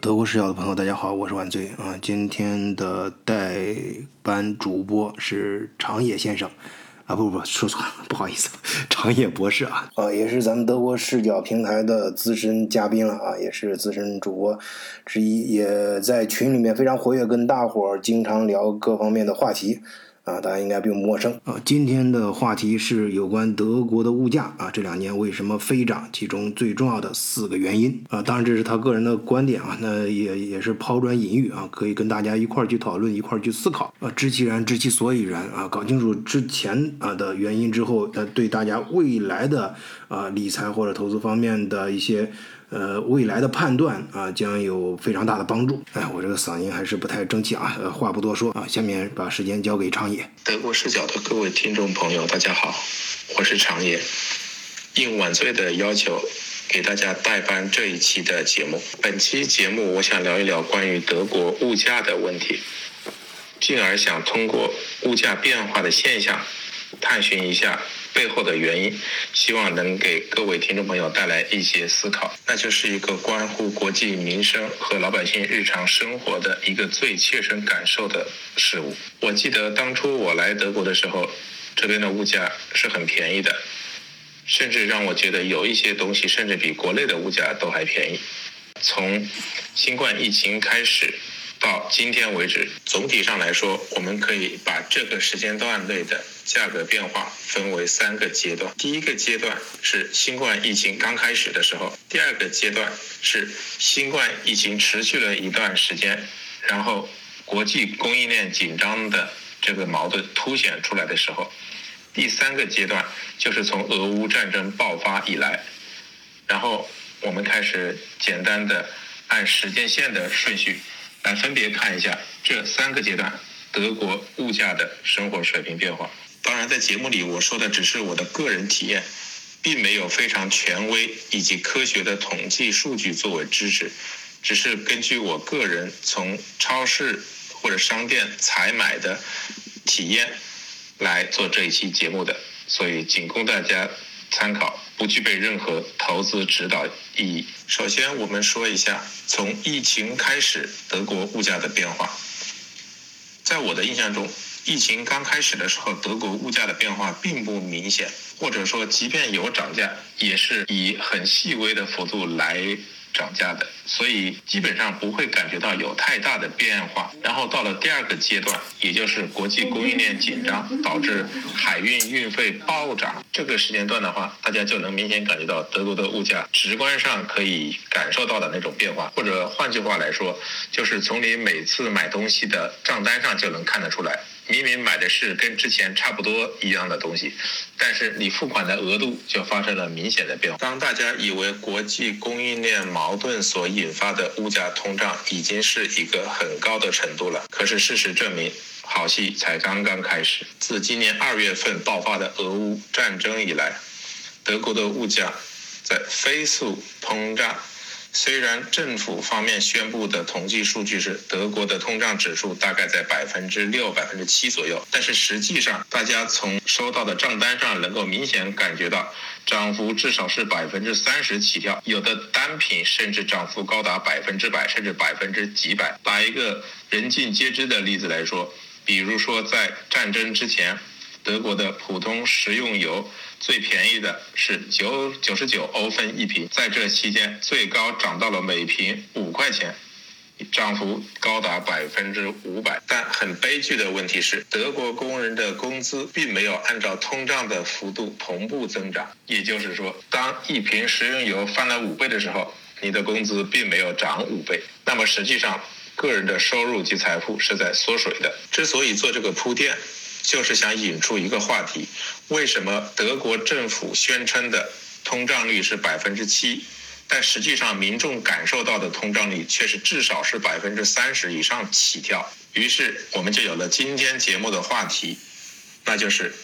德国视角的朋友，大家好，我是万岁啊。今天的代班主播是长野先生啊，不不，说错了，不好意思，长野博士啊，啊，也是咱们德国视角平台的资深嘉宾了啊，也是资深主播之一，也在群里面非常活跃，跟大伙儿经常聊各方面的话题。啊，大家应该并不陌生啊。今天的话题是有关德国的物价啊，这两年为什么飞涨？其中最重要的四个原因啊，当然这是他个人的观点啊，那也也是抛砖引玉啊，可以跟大家一块儿去讨论，一块儿去思考啊，知其然，知其所以然啊，搞清楚之前啊的原因之后，呃，对大家未来的啊理财或者投资方面的一些。呃，未来的判断啊，将有非常大的帮助。哎，我这个嗓音还是不太争气啊。呃，话不多说啊，下面把时间交给长野。德国视角的各位听众朋友，大家好，我是长野。应晚醉的要求，给大家代班这一期的节目。本期节目，我想聊一聊关于德国物价的问题，进而想通过物价变化的现象，探寻一下。背后的原因，希望能给各位听众朋友带来一些思考。那就是一个关乎国计民生和老百姓日常生活的一个最切身感受的事物。我记得当初我来德国的时候，这边的物价是很便宜的，甚至让我觉得有一些东西甚至比国内的物价都还便宜。从新冠疫情开始。到今天为止，总体上来说，我们可以把这个时间段内的价格变化分为三个阶段。第一个阶段是新冠疫情刚开始的时候，第二个阶段是新冠疫情持续了一段时间，然后国际供应链紧张的这个矛盾凸显出来的时候，第三个阶段就是从俄乌战争爆发以来，然后我们开始简单的按时间线的顺序。来分别看一下这三个阶段德国物价的生活水平变化。当然，在节目里我说的只是我的个人体验，并没有非常权威以及科学的统计数据作为支持，只是根据我个人从超市或者商店采买的体验来做这一期节目的，所以仅供大家参考。不具备任何投资指导意义。首先，我们说一下从疫情开始德国物价的变化。在我的印象中，疫情刚开始的时候，德国物价的变化并不明显，或者说，即便有涨价，也是以很细微的幅度来。涨价的，所以基本上不会感觉到有太大的变化。然后到了第二个阶段，也就是国际供应链紧张导致海运运费暴涨这个时间段的话，大家就能明显感觉到德国的物价直观上可以感受到的那种变化。或者换句话来说，就是从你每次买东西的账单上就能看得出来。明明买的是跟之前差不多一样的东西，但是你付款的额度就发生了明显的变化。当大家以为国际供应链矛盾所引发的物价通胀已经是一个很高的程度了，可是事实证明，好戏才刚刚开始。自今年二月份爆发的俄乌战争以来，德国的物价在飞速通胀。虽然政府方面宣布的统计数据是德国的通胀指数大概在百分之六、百分之七左右，但是实际上，大家从收到的账单上能够明显感觉到，涨幅至少是百分之三十起跳，有的单品甚至涨幅高达百分之百，甚至百分之几百。打一个人尽皆知的例子来说，比如说在战争之前。德国的普通食用油最便宜的是九九十九欧分一瓶，在这期间最高涨到了每瓶五块钱，涨幅高达百分之五百。但很悲剧的问题是，德国工人的工资并没有按照通胀的幅度同步增长。也就是说，当一瓶食用油翻了五倍的时候，你的工资并没有涨五倍。那么实际上，个人的收入及财富是在缩水的。之所以做这个铺垫。就是想引出一个话题：为什么德国政府宣称的通胀率是百分之七，但实际上民众感受到的通胀率却是至少是百分之三十以上起跳？于是我们就有了今天节目的话题，那就是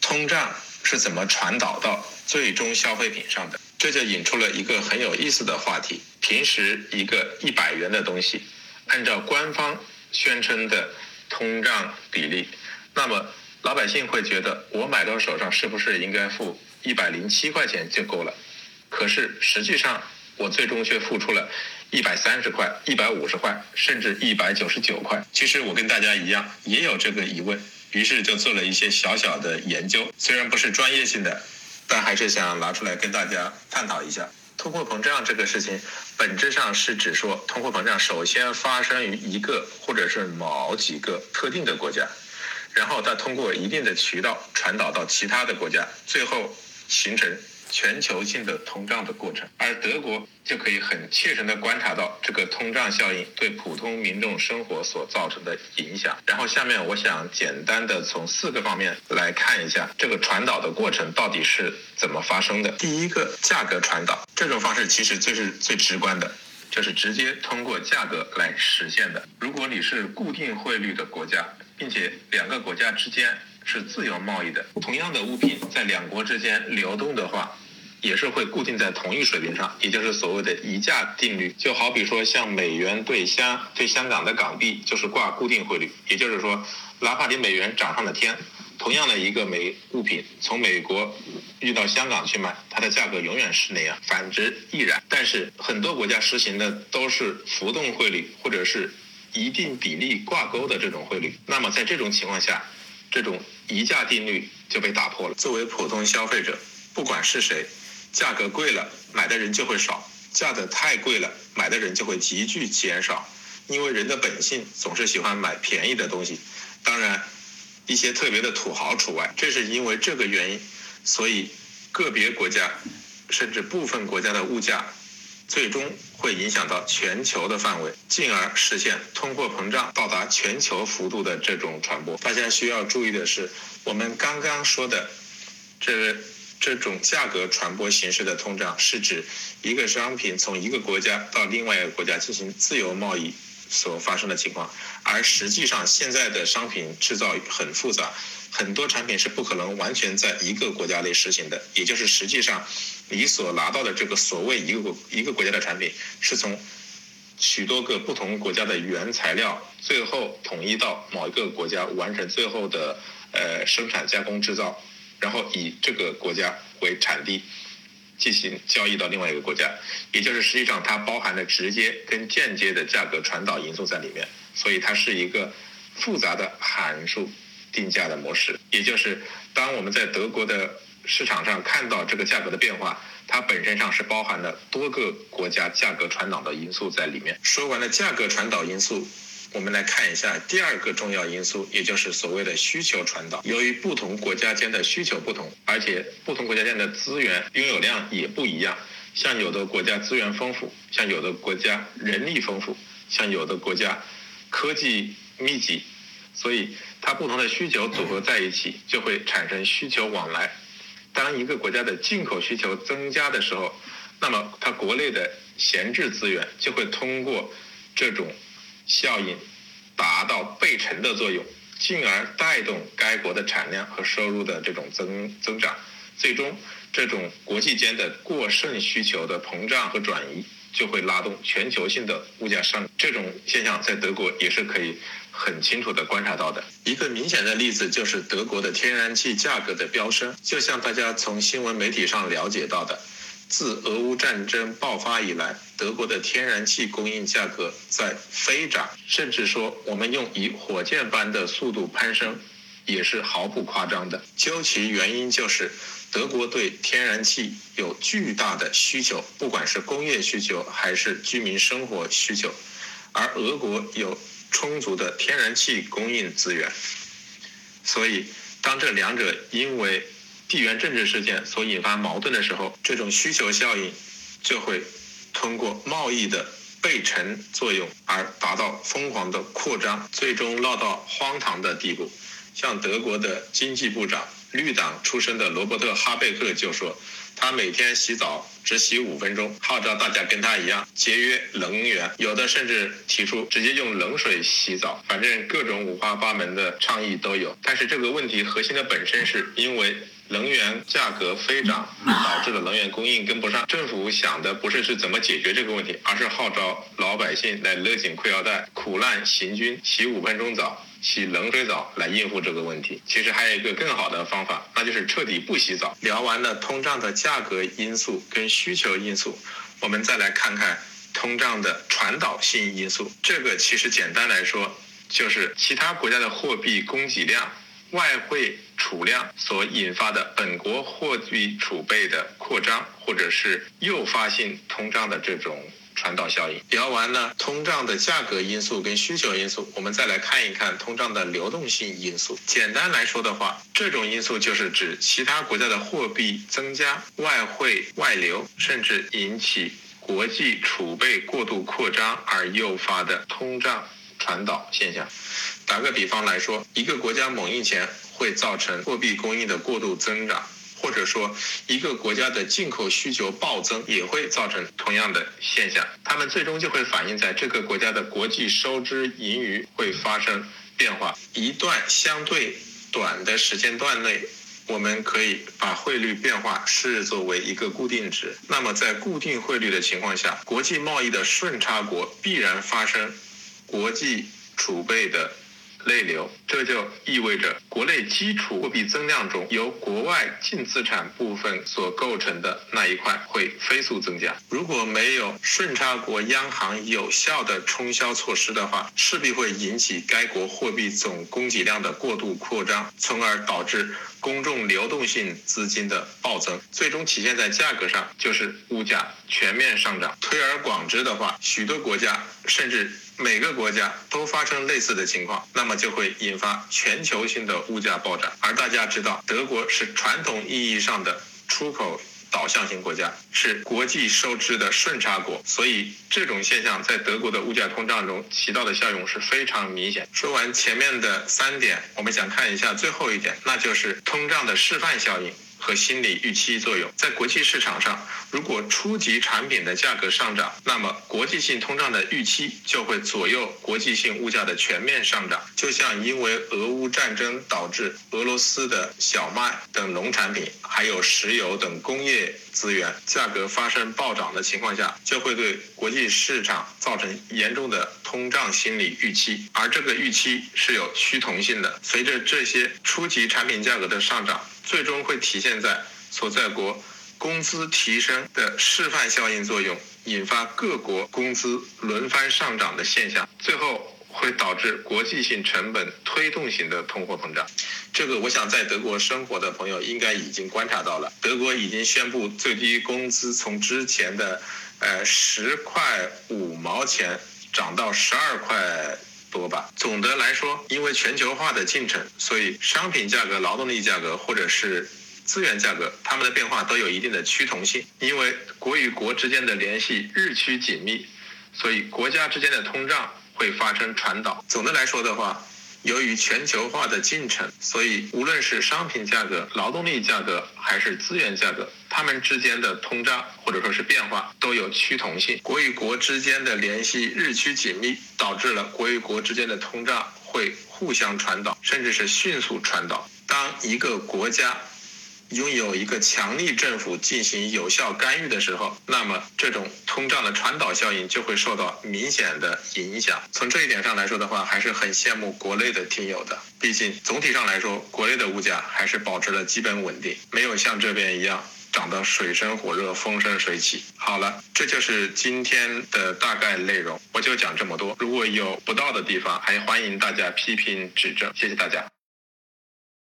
通胀是怎么传导到最终消费品上的？这就引出了一个很有意思的话题：平时一个一百元的东西，按照官方宣称的通胀比例。那么老百姓会觉得，我买到手上是不是应该付一百零七块钱就够了？可是实际上，我最终却付出了一百三十块、一百五十块，甚至一百九十九块。其实我跟大家一样，也有这个疑问，于是就做了一些小小的研究，虽然不是专业性的，但还是想拿出来跟大家探讨一下。通货膨胀这个事情，本质上是指说，通货膨胀首先发生于一个或者是某几个特定的国家，然后再通过一定的渠道传导到其他的国家，最后形成。全球性的通胀的过程，而德国就可以很切身的观察到这个通胀效应对普通民众生活所造成的影响。然后下面我想简单的从四个方面来看一下这个传导的过程到底是怎么发生的。第一个，价格传导这种方式其实最是最直观的，就是直接通过价格来实现的。如果你是固定汇率的国家，并且两个国家之间是自由贸易的，同样的物品在两国之间流动的话。也是会固定在同一水平上，也就是所谓的一价定律。就好比说，像美元对香对香港的港币就是挂固定汇率，也就是说，哪怕你美元涨上了天，同样的一个美物品从美国运到香港去卖，它的价格永远是那样，反之亦然。但是很多国家实行的都是浮动汇率，或者是一定比例挂钩的这种汇率。那么在这种情况下，这种一价定律就被打破了。作为普通消费者，不管是谁。价格贵了，买的人就会少；价格太贵了，买的人就会急剧减少。因为人的本性总是喜欢买便宜的东西，当然，一些特别的土豪除外。这是因为这个原因，所以个别国家甚至部分国家的物价，最终会影响到全球的范围，进而实现通货膨胀到达全球幅度的这种传播。大家需要注意的是，我们刚刚说的这。这种价格传播形式的通胀，是指一个商品从一个国家到另外一个国家进行自由贸易所发生的情况。而实际上，现在的商品制造很复杂，很多产品是不可能完全在一个国家内实行的。也就是实际上，你所拿到的这个所谓一个国一个国家的产品，是从许多个不同国家的原材料，最后统一到某一个国家完成最后的呃生产加工制造。然后以这个国家为产地进行交易到另外一个国家，也就是实际上它包含了直接跟间接的价格传导因素在里面，所以它是一个复杂的函数定价的模式。也就是当我们在德国的市场上看到这个价格的变化，它本身上是包含了多个国家价格传导的因素在里面。说完了价格传导因素。我们来看一下第二个重要因素，也就是所谓的需求传导。由于不同国家间的需求不同，而且不同国家间的资源拥有量也不一样，像有的国家资源丰富，像有的国家人力丰富，像有的国家科技密集，所以它不同的需求组合在一起，就会产生需求往来。当一个国家的进口需求增加的时候，那么它国内的闲置资源就会通过这种。效应达到倍乘的作用，进而带动该国的产量和收入的这种增增长，最终这种国际间的过剩需求的膨胀和转移，就会拉动全球性的物价上涨。这种现象在德国也是可以很清楚的观察到的。一个明显的例子就是德国的天然气价格的飙升，就像大家从新闻媒体上了解到的。自俄乌战争爆发以来，德国的天然气供应价格在飞涨，甚至说我们用以火箭般的速度攀升，也是毫不夸张的。究其原因，就是德国对天然气有巨大的需求，不管是工业需求还是居民生活需求，而俄国有充足的天然气供应资源，所以当这两者因为地缘政治事件所引发矛盾的时候，这种需求效应就会通过贸易的倍乘作用而达到疯狂的扩张，最终闹到荒唐的地步。像德国的经济部长、绿党出身的罗伯特·哈贝克就说，他每天洗澡只洗五分钟，号召大家跟他一样节约能源，有的甚至提出直接用冷水洗澡，反正各种五花八门的倡议都有。但是这个问题核心的本身是因为。能源价格飞涨，导致了能源供应跟不上。政府想的不是是怎么解决这个问题，而是号召老百姓来勒紧裤腰带，苦难行军，洗五分钟澡，洗冷水澡来应付这个问题。其实还有一个更好的方法，那就是彻底不洗澡。聊完了通胀的价格因素跟需求因素，我们再来看看通胀的传导性因素。这个其实简单来说，就是其他国家的货币供给量、外汇储量所引发的本国货币储备的扩张，或者是诱发性通胀的这种。传导效应聊完了，通胀的价格因素跟需求因素，我们再来看一看通胀的流动性因素。简单来说的话，这种因素就是指其他国家的货币增加、外汇外流，甚至引起国际储备过度扩张而诱发的通胀传导现象。打个比方来说，一个国家猛印钱会造成货币供应的过度增长。或者说，一个国家的进口需求暴增也会造成同样的现象，它们最终就会反映在这个国家的国际收支盈余会发生变化。一段相对短的时间段内，我们可以把汇率变化视作为一个固定值。那么，在固定汇率的情况下，国际贸易的顺差国必然发生国际储备的。内流，这就意味着国内基础货币增量中由国外净资产部分所构成的那一块会飞速增加。如果没有顺差国央行有效的冲销措施的话，势必会引起该国货币总供给量的过度扩张，从而导致公众流动性资金的暴增，最终体现在价格上，就是物价全面上涨。推而广之的话，许多国家甚至。每个国家都发生类似的情况，那么就会引发全球性的物价暴涨。而大家知道，德国是传统意义上的出口导向型国家，是国际收支的顺差国，所以这种现象在德国的物价通胀中起到的效用是非常明显。说完前面的三点，我们想看一下最后一点，那就是通胀的示范效应。和心理预期作用，在国际市场上，如果初级产品的价格上涨，那么国际性通胀的预期就会左右国际性物价的全面上涨。就像因为俄乌战争导致俄罗斯的小麦等农产品，还有石油等工业资源价格发生暴涨的情况下，就会对国际市场造成严重的通胀心理预期，而这个预期是有趋同性的。随着这些初级产品价格的上涨。最终会体现在所在国工资提升的示范效应作用，引发各国工资轮番上涨的现象，最后会导致国际性成本推动型的通货膨胀。这个我想在德国生活的朋友应该已经观察到了，德国已经宣布最低工资从之前的呃十块五毛钱涨到十二块。多吧。总的来说，因为全球化的进程，所以商品价格、劳动力价格或者是资源价格，它们的变化都有一定的趋同性。因为国与国之间的联系日趋紧密，所以国家之间的通胀会发生传导。总的来说的话。由于全球化的进程，所以无论是商品价格、劳动力价格还是资源价格，它们之间的通胀或者说是变化都有趋同性。国与国之间的联系日趋紧密，导致了国与国之间的通胀会互相传导，甚至是迅速传导。当一个国家，拥有一个强力政府进行有效干预的时候，那么这种通胀的传导效应就会受到明显的影响。从这一点上来说的话，还是很羡慕国内的听友的。毕竟总体上来说，国内的物价还是保持了基本稳定，没有像这边一样涨得水深火热、风生水起。好了，这就是今天的大概内容，我就讲这么多。如果有不到的地方，还欢迎大家批评指正。谢谢大家。